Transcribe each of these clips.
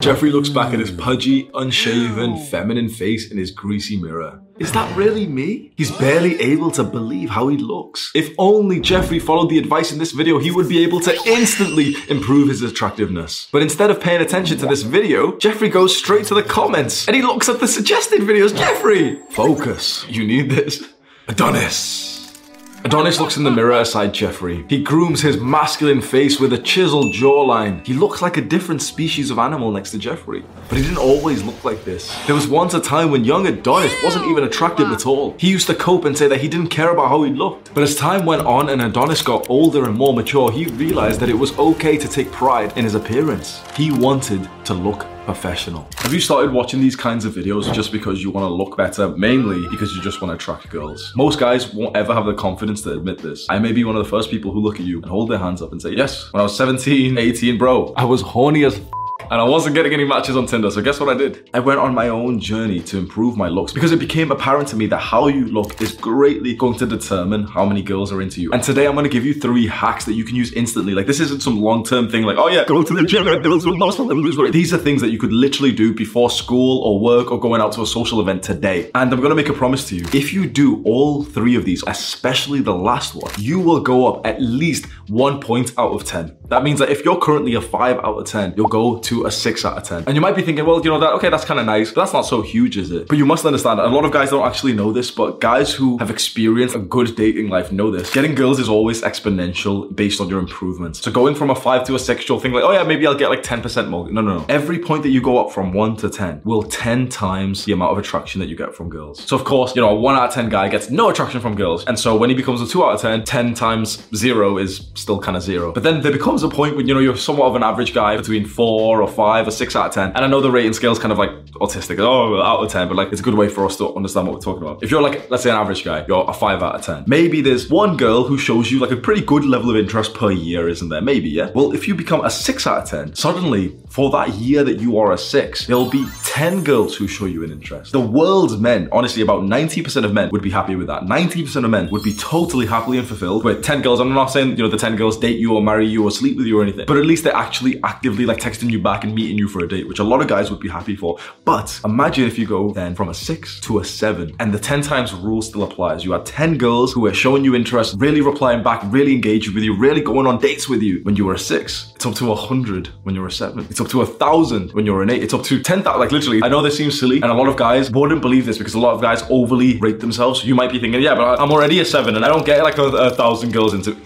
Jeffrey looks back at his mm. pudgy, unshaven, feminine face in his greasy mirror. Is that really me? He's barely able to believe how he looks. If only Jeffrey followed the advice in this video, he would be able to instantly improve his attractiveness. But instead of paying attention to this video, Jeffrey goes straight to the comments and he looks at the suggested videos. Jeffrey! Focus. You need this. Adonis. Adonis looks in the mirror aside Jeffrey. He grooms his masculine face with a chiseled jawline. He looks like a different species of animal next to Jeffrey. But he didn't always look like this. There was once a time when young Adonis wasn't even attractive at all. He used to cope and say that he didn't care about how he looked. But as time went on and Adonis got older and more mature, he realized that it was okay to take pride in his appearance. He wanted to look professional. Have you started watching these kinds of videos just because you want to look better, mainly because you just want to attract girls? Most guys won't ever have the confidence to admit this. I may be one of the first people who look at you and hold their hands up and say, Yes, when I was 17, 18, bro, I was horny as and I wasn't getting any matches on Tinder, so guess what I did? I went on my own journey to improve my looks because it became apparent to me that how you look is greatly going to determine how many girls are into you. And today I'm to give you three hacks that you can use instantly. Like this isn't some long-term thing like, oh yeah, go to the gym and build some muscle and lose weight. These are things that you could literally do before school or work or going out to a social event today. And I'm to make a promise to you. If you do all three of these, especially the last one, you will go up at least one point out of 10. That means that if you're currently a 5 out of 10, you'll go to a 6 out of 10. And you might be thinking, well, you know, that okay, that's kind of nice, but that's not so huge, is it? But you must understand, a lot of guys don't actually know this, but guys who have experienced a good dating life know this. Getting girls is always exponential based on your improvements. So going from a 5 to a 6, you'll think like, oh yeah, maybe I'll get like 10% more. No, no, no. Every point that you go up from 1 to 10 will 10 times the amount of attraction that you get from girls. So of course, you know, a 1 out of 10 guy gets no attraction from girls. And so when he becomes a 2 out of 10, 10 times 0 is still kind of 0. But then there becomes a point when, you know, you're somewhat of an average guy between 4 or 5 or 6 out of 10. And I know the rating scale is kind of like autistic, oh, out of 10, but like it's a good way for us to understand what we're talking about. If you're like, let's say an average guy, you're a 5 out of 10. Maybe there's one girl who shows you like a pretty good level of interest per year, isn't there? Maybe, yeah? Well, if you become a 6 out of 10, suddenly for that year that you are a 6, there'll be 10 girls who show you an interest. The world's men, honestly, about 90% of men would be happy with that. 90% of men would be totally happily and fulfilled with 10 girls. I'm not saying, you know, the 10 girls date you or marry you or sleep with you or anything, but at least they're actually actively like texting you back and meeting you for a date, which a lot of guys would be happy for. But imagine if you go then from a 6 to a 7 and the 10 times rule still applies. You had 10 girls who are showing you interest, really replying back, really engaging with you, really going on dates with you when you were a 6. It's up to a 100 when you're a 7. It's up to a 1,000 when you're an 8. It's up to 10,000. Like literally, I know this seems silly and a lot of guys wouldn't believe this because a lot of guys overly rate themselves. You might be thinking, yeah, but I'm already a 7 and I don't get like a, a thousand girls into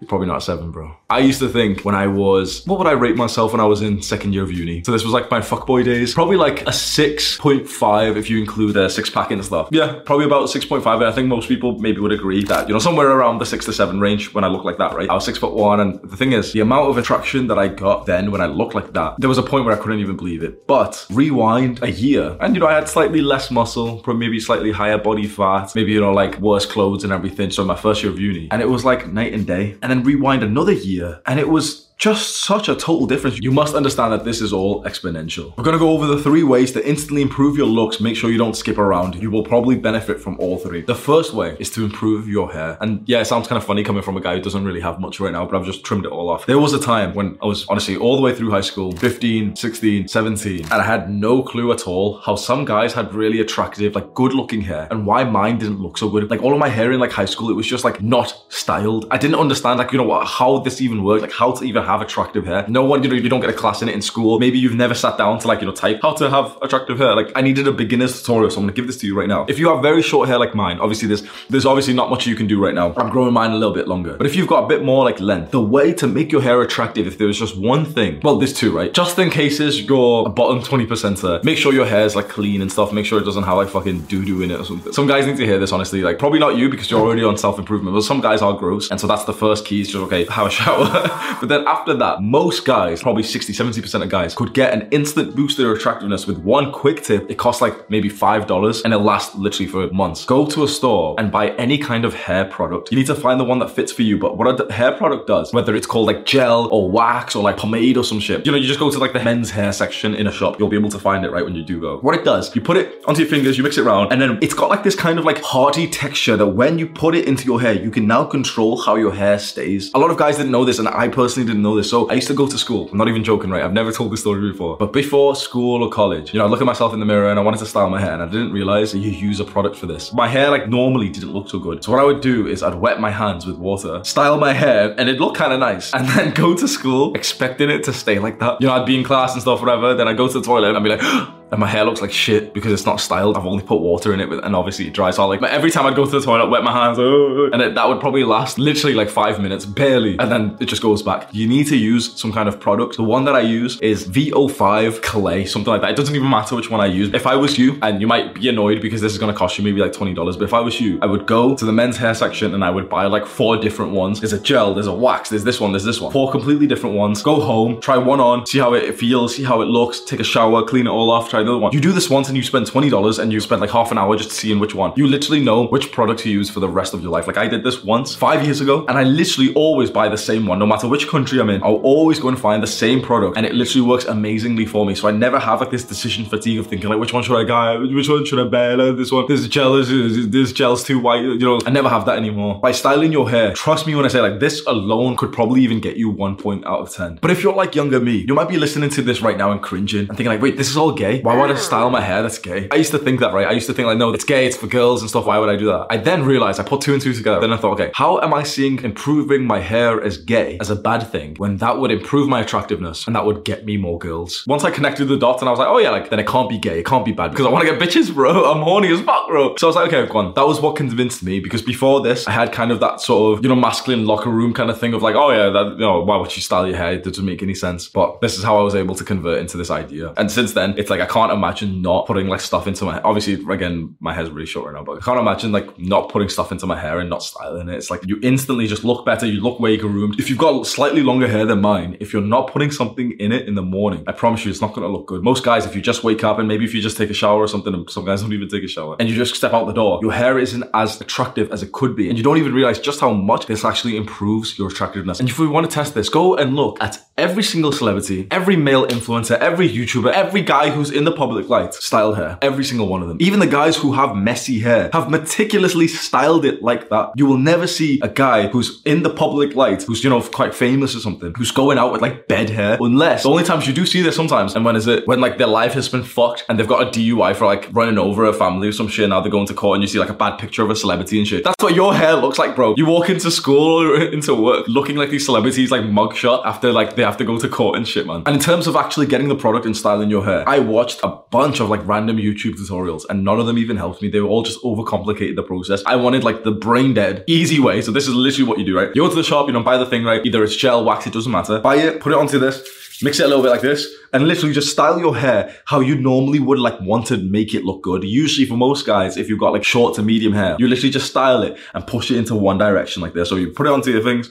You're probably not a seven, bro. I used to think when I was, what would I rate myself when I was in second year of uni? So this was like my fuckboy days. Probably like a 6.5 if you include a six pack and stuff. Yeah, probably about 6.5. And I think most people maybe would agree that, you know, somewhere around the six to seven range when I look like that, right? I was six foot one. And the thing is, the amount of attraction that I got then when I looked like that, there was a point where I couldn't even believe it. But rewind a year and, you know, I had slightly less muscle, probably maybe slightly higher body fat, maybe, you know, like worse clothes and everything. So my first year of uni and it was like night and day. And then rewind another year and it was just such a total difference. You must understand that this is all exponential. We're gonna go over the three ways to instantly improve your looks. Make sure you don't skip around. You will probably benefit from all three. The first way is to improve your hair. And yeah, it sounds kind of funny coming from a guy who doesn't really have much right now, but I've just trimmed it all off. There was a time when I was honestly all the way through high school, 15, 16, 17, and I had no clue at all how some guys had really attractive, like good looking hair and why mine didn't look so good. Like all of my hair in like high school, it was just like not styled. I didn't understand like, you know what, how this even worked, like how to even have attractive hair. No one, you know, you don't get a class in it in school. Maybe you've never sat down to like, you know, type how to have attractive hair. Like I needed a beginner's tutorial, so I'm gonna give this to you right now. If you have very short hair like mine, obviously there's there's obviously not much you can do right now. I'm growing mine a little bit longer. But if you've got a bit more like length, the way to make your hair attractive, if there was just one thing, well, there's two, right? Just in cases you're a bottom 20%er, make sure your hair is like clean and stuff. Make sure it doesn't have like fucking doo-doo in it or something. Some guys need to hear this, honestly. Like probably not you because you're already on self-improvement, but some guys are gross. And so that's the first key is just, okay, have a shower. but then after that, most guys, probably 60, 70% of guys could get an instant boost to their attractiveness with one quick tip. It costs like maybe $5 and it lasts literally for months. Go to a store and buy any kind of hair product. You need to find the one that fits for you. But what a hair product does, whether it's called like gel or wax or like pomade or some shit, you know, you just go to like the men's hair section in a shop. You'll be able to find it right when you do go. What it does, you put it onto your fingers, you mix it around, and then it's got like this kind of like hearty texture that when you put it into your hair, you can now control how your hair stays. A lot of guys didn't know this, and I personally didn't know this. So I used to go to school. I'm not even joking, right? I've never told this story before. But before school or college, you know, I look at myself in the mirror and I wanted to style my hair, and I didn't realize that you use a product for this. My hair like normally didn't look so good. So what I would do is I'd wet my hands with water, style my hair, and it looked kind of nice. And then go to school expecting it to stay like that. You know, I'd be in class and stuff, whatever. Then I'd go to the toilet and I'd be like, and my hair looks like shit because it's not styled. I've only put water in it, and obviously it dries. I like, every time I'd go to the toilet, wet my hands, oh, and it, that would probably last literally like five minutes, barely, and then it just goes back. You need to use some kind of product. The one that I use is VO5 Clay, something like that. It doesn't even matter which one I use. If I was you, and you might be annoyed because this is gonna cost you maybe like twenty dollars, but if I was you, I would go to the men's hair section and I would buy like four different ones. There's a gel, there's a wax, there's this one, there's this one, four completely different ones. Go home, try one on, see how it feels, see how it looks, take a shower, clean it all off, try one. You do this once and you spend $20 and you spend like half an hour just seeing which one. You literally know which product to use for the rest of your life. Like I did this once five years ago and I literally always buy the same one. No matter which country I'm in, I'll always go and find the same product and it literally works amazingly for me. So I never have like this decision fatigue of thinking like, which one should I buy? Which one should I buy? Like, this one, this gel is, this gel's too white. You know, I never have that anymore. By styling your hair, trust me when I say like this alone could probably even get you one point out of 10. But if you're like younger me, you might be listening to this right now and cringing and thinking like, wait, this is all gay. Why would I style my hair? That's gay. I used to think that, right? I used to think like, no, it's gay, it's for girls and stuff. Why would I do that? I then realized I put two and two together. Then I thought, okay, how am I seeing improving my hair as gay as a bad thing when that would improve my attractiveness and that would get me more girls? Once I connected the dots and I was like, oh yeah, like then it can't be gay, it can't be bad because I want to get bitches, bro. I'm horny as fuck, bro. So I was like, okay, go on. That was what convinced me because before this, I had kind of that sort of, you know, masculine locker room kind of thing of like, oh yeah, that, you know, why would you style your hair? It doesn't make any sense. But this is how I was able to convert into this idea. And since then, it's like I can't imagine not putting like stuff into my obviously again my hair's really short right now, but I can't imagine like not putting stuff into my hair and not styling it. It's like you instantly just look better, you look way groomed. If you've got slightly longer hair than mine, if you're not putting something in it in the morning, I promise you it's not gonna look good. Most guys, if you just wake up and maybe if you just take a shower or something, and some guys don't even take a shower, and you just step out the door, your hair isn't as attractive as it could be. And you don't even realize just how much this actually improves your attractiveness. And if we want to test this, go and look at every single celebrity, every male influencer, every YouTuber, every guy who's in the public light, styled hair. Every single one of them. Even the guys who have messy hair have meticulously styled it like that. You will never see a guy who's in the public light, who's, you know, quite famous or something, who's going out with like bed hair. Unless the only times you do see this sometimes, and when is it? When like their life has been fucked and they've got a DUI for like running over a family or some shit. Now they're going to court and you see like a bad picture of a celebrity and shit. That's what your hair looks like, bro. You walk into school or into work looking like these celebrities like mugshot after like they have to go to court and shit, man. And in terms of actually getting the product and styling your hair, I watched watched a bunch of like random YouTube tutorials and none of them even helped me. They were all just overcomplicated the process. I wanted like the brain dead, easy way. So this is literally what you do, right? You go to the shop, you know, buy the thing, right? Either it's gel, wax, it doesn't matter. Buy it, put it onto this, mix it a little bit like this, and literally just style your hair how you normally would like want to make it look good. Usually for most guys, if you've got like short to medium hair, you literally just style it and push it into one direction like this. So you put it onto your things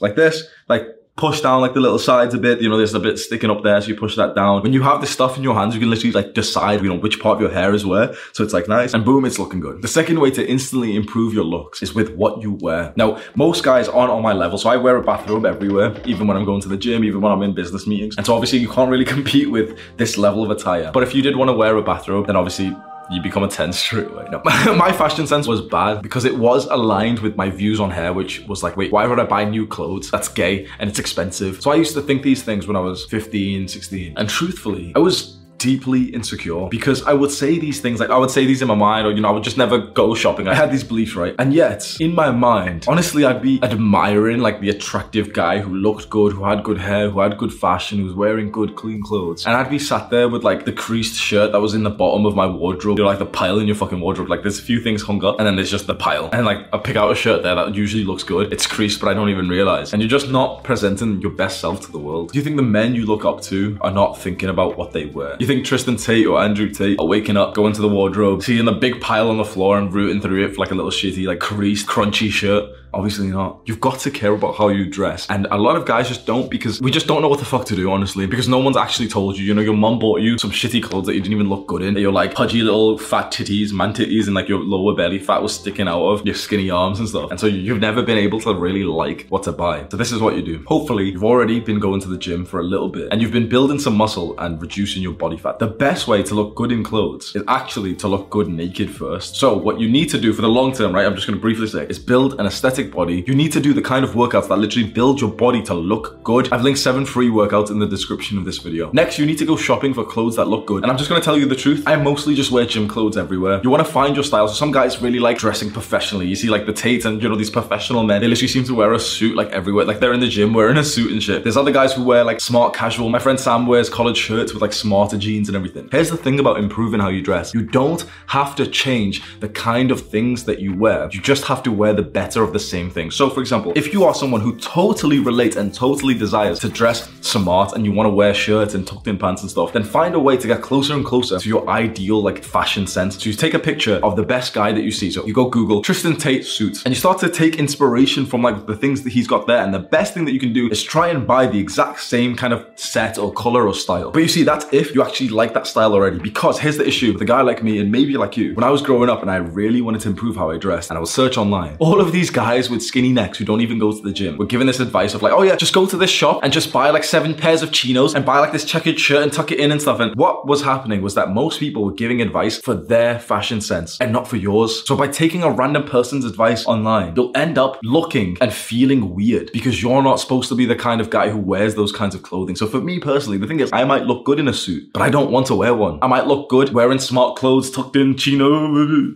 like this, like push down like the little sides a bit. You know, there's a bit sticking up there, so you push that down. When you have the stuff in your hands, you can literally like decide, you know, which part of your hair is where. So it's like nice, and boom, it's looking good. The second way to instantly improve your looks is with what you wear. Now, most guys aren't on my level, so I wear a bathrobe everywhere, even when I'm going to the gym, even when I'm in business meetings. And so obviously you can't really compete with this level of attire. But if you did want to wear a bathrobe, then obviously you become a 10 straight away. No. my fashion sense was bad because it was aligned with my views on hair, which was like, wait, why would I buy new clothes? That's gay and it's expensive. So I used to think these things when I was 15, 16. And truthfully, I was deeply insecure because I would say these things, like I would say these in my mind, or you know, I would just never go shopping. I had these beliefs, right? And yet, in my mind, honestly, I'd be admiring like the attractive guy who looked good, who had good hair, who had good fashion, who was wearing good, clean clothes. And I'd be sat there with like the creased shirt that was in the bottom of my wardrobe. You're like the pile in your fucking wardrobe. Like there's a few things hung up, and then there's just the pile. And like I pick out a shirt there that usually looks good. It's creased, but I don't even realize. And you're just not presenting your best self to the world. Do you think the men you look up to are not thinking about what they wear? You think Tristan Tate or Andrew Tate are waking up, going to the wardrobe, seeing a big pile on the floor and rooting through it for like a little shitty, like creased, crunchy shirt? Obviously not. You've got to care about how you dress. And a lot of guys just don't because we just don't know what the fuck to do, honestly. Because no one's actually told you. You know, your mum bought you some shitty clothes that you didn't even look good in. You're like pudgy little fat titties, man titties, and like your lower belly fat was sticking out of your skinny arms and stuff. And so you've never been able to really like what to buy. So this is what you do. Hopefully, you've already been going to the gym for a little bit and you've been building some muscle and reducing your body The best way to look good in clothes is actually to look good naked first. So what you need to do for the long term, right? I'm just going to briefly say is build an aesthetic body. You need to do the kind of workouts that literally build your body to look good. I've linked seven free workouts in the description of this video. Next, you need to go shopping for clothes that look good. And I'm just gonna tell you the truth. I mostly just wear gym clothes everywhere. You wanna find your style. So some guys really like dressing professionally. You see like the Tate and you know these professional men, they literally seem to wear a suit like everywhere. Like they're in the gym wearing a suit and shit. There's other guys who wear like smart casual. My friend Sam wears collared shirts with like smarter jeans and everything. Here's the thing about improving how you dress. You don't have to change the kind of things that you wear. You just have to wear the better of the same thing. So for example, if you are someone who totally relates and totally desires to dress smart and you want to wear shirts and tucked in pants and stuff, then find a way to get closer and closer to your ideal like fashion sense. So you take a picture of the best guy that you see. So you go Google Tristan Tate suits and you start to take inspiration from like the things that he's got there. And the best thing that you can do is try and buy the exact same kind of set or color or style. But you see, that's if you actually like that style already. Because here's the issue with a guy like me and maybe like you. When I was growing up and I really wanted to improve how I dressed and I would search online, all of these guys with skinny necks who don't even go to the gym were given this advice of like, oh yeah, just go to this shop and just buy like seven pairs of chinos and buy like this checkered shirt and tuck it in and stuff. And what was happening was that most people were giving advice for their fashion sense and not for yours. So by taking a random person's advice online, you'll end up looking and feeling weird because you're not supposed to be the kind of guy who wears those kinds of clothing. So for me personally, the thing is, I might look good in a suit, but I don't want to wear one. I might look good wearing smart clothes, tucked in chino.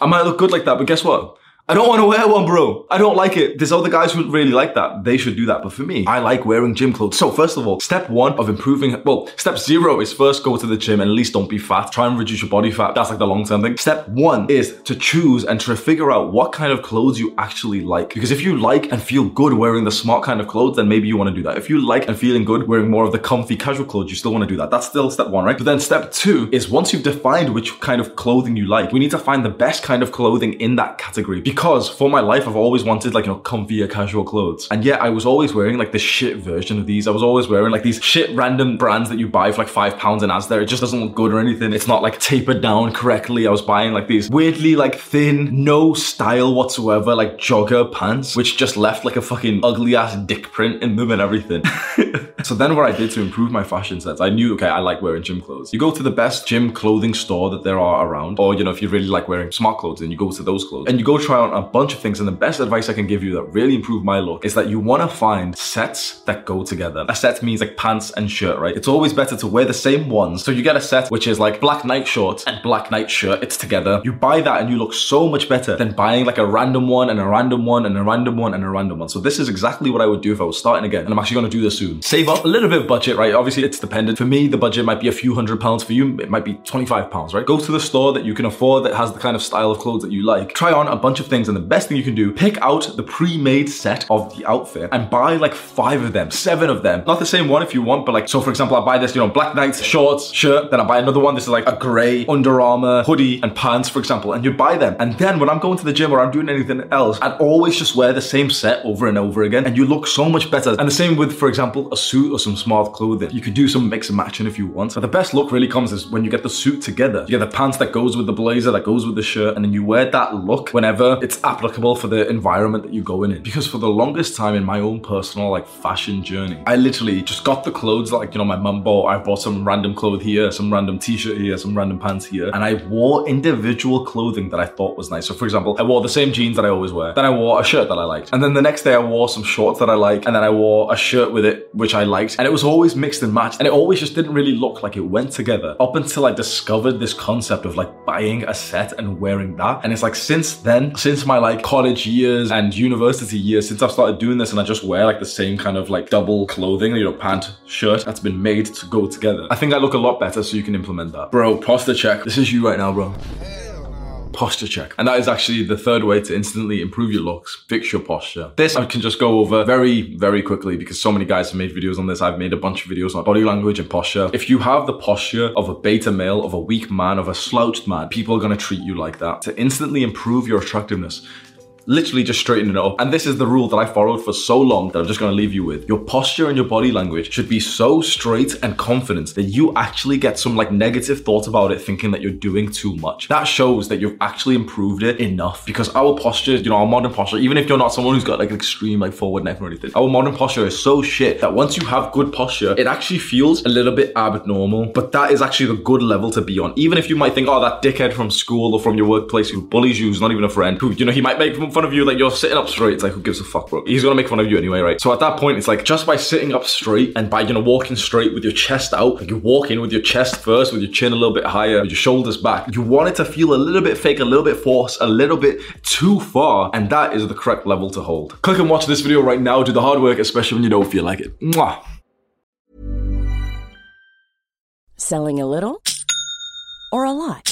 I might look good like that, but guess what? I don't want to wear one, bro. I don't like it. There's other guys who really like that. They should do that. But for me, I like wearing gym clothes. So first of all, step one of improving, well, step zero is first go to the gym and at least don't be fat. Try and reduce your body fat. That's like the long term thing. Step one is to choose and to figure out what kind of clothes you actually like. Because if you like and feel good wearing the smart kind of clothes, then maybe you want to do that. If you like and feeling good wearing more of the comfy casual clothes, you still want to do that. That's still step one, right? But then step two is once you've defined which kind of clothing you like, we need to find the best kind of clothing in that category. Because for my life, I've always wanted like, you know, comfier casual clothes. And yet I was always wearing like the shit version of these. I was always wearing like these shit random brands that you buy for like five pounds and in Asda. It just doesn't look good or anything. It's not like tapered down correctly. I was buying like these weirdly like thin, no style whatsoever, like jogger pants, which just left like a fucking ugly ass dick print in them and everything. so then what I did to improve my fashion sense, I knew, okay, I like wearing gym clothes. You go to the best gym clothing store that there are around, or you know, if you really like wearing smart clothes, then you go to those clothes and you go try on a bunch of things, and the best advice I can give you that really improved my look is that you want to find sets that go together. A set means like pants and shirt, right? It's always better to wear the same ones. So you get a set which is like black night shorts and black night shirt. It's together. You buy that and you look so much better than buying like a random one and a random one and a random one and a random one. So this is exactly what I would do if I was starting again. And I'm actually going to do this soon. Save up a little bit of budget, right? Obviously it's dependent. For me, the budget might be a few hundred pounds. For you, it might be 25 pounds, right? Go to the store that you can afford that has the kind of style of clothes that you like. Try on a bunch of things. And the best thing you can do, pick out the pre-made set of the outfit and buy like five of them, seven of them. Not the same one if you want, but like, so for example, I buy this, you know, black nights shorts, shirt, then I buy another one. This is like a gray Under Armour hoodie and pants, for example, and you buy them. And then when I'm going to the gym or I'm doing anything else, I'd always just wear the same set over and over again. And you look so much better. And the same with, for example, a suit or some smart clothing. You could do some mix and matching if you want. But the best look really comes is when you get the suit together. You get the pants that goes with the blazer, that goes with the shirt, and then you wear that look whenever it's applicable for the environment that you're going in. Because for the longest time in my own personal like fashion journey, I literally just got the clothes like, you know, my mum bought. I bought some random clothes here, some random t-shirt here, some random pants here. And I wore individual clothing that I thought was nice. So for example, I wore the same jeans that I always wear. Then I wore a shirt that I liked. And then the next day I wore some shorts that I liked. And then I wore a shirt with it, which I liked. And it was always mixed and matched. And it always just didn't really look like it went together up until I discovered this concept of like buying a set and wearing that. And it's like since then, since my like college years and university years, since I've started doing this and I just wear like the same kind of like double clothing, you know, pant, shirt that's been made to go together. I think I look a lot better so you can implement that. Bro, posture check. This is you right now, bro posture check. And that is actually the third way to instantly improve your looks, fix your posture. This I can just go over very, very quickly because so many guys have made videos on this. I've made a bunch of videos on body language and posture. If you have the posture of a beta male, of a weak man, of a slouched man, people are going to treat you like that. To instantly improve your attractiveness, literally just straighten it up. And this is the rule that I followed for so long that I'm just gonna leave you with. Your posture and your body language should be so straight and confident that you actually get some like negative thoughts about it thinking that you're doing too much. That shows that you've actually improved it enough because our posture, you know, our modern posture, even if you're not someone who's got like an extreme like forward neck or anything, our modern posture is so shit that once you have good posture, it actually feels a little bit abnormal, but that is actually the good level to be on. Even if you might think, oh, that dickhead from school or from your workplace who bullies you, who's not even a friend, who, you know, he might make fun of you like you're sitting up straight. It's like, who gives a fuck, bro? He's gonna make fun of you anyway, right? So at that point, it's like just by sitting up straight and by, you know, walking straight with your chest out, like you walk in with your chest first, with your chin a little bit higher, with your shoulders back, you want it to feel a little bit fake, a little bit forced, a little bit too far, and that is the correct level to hold. Click and watch this video right now. Do the hard work, especially when you don't feel like it. Mwah. Selling a little or a lot?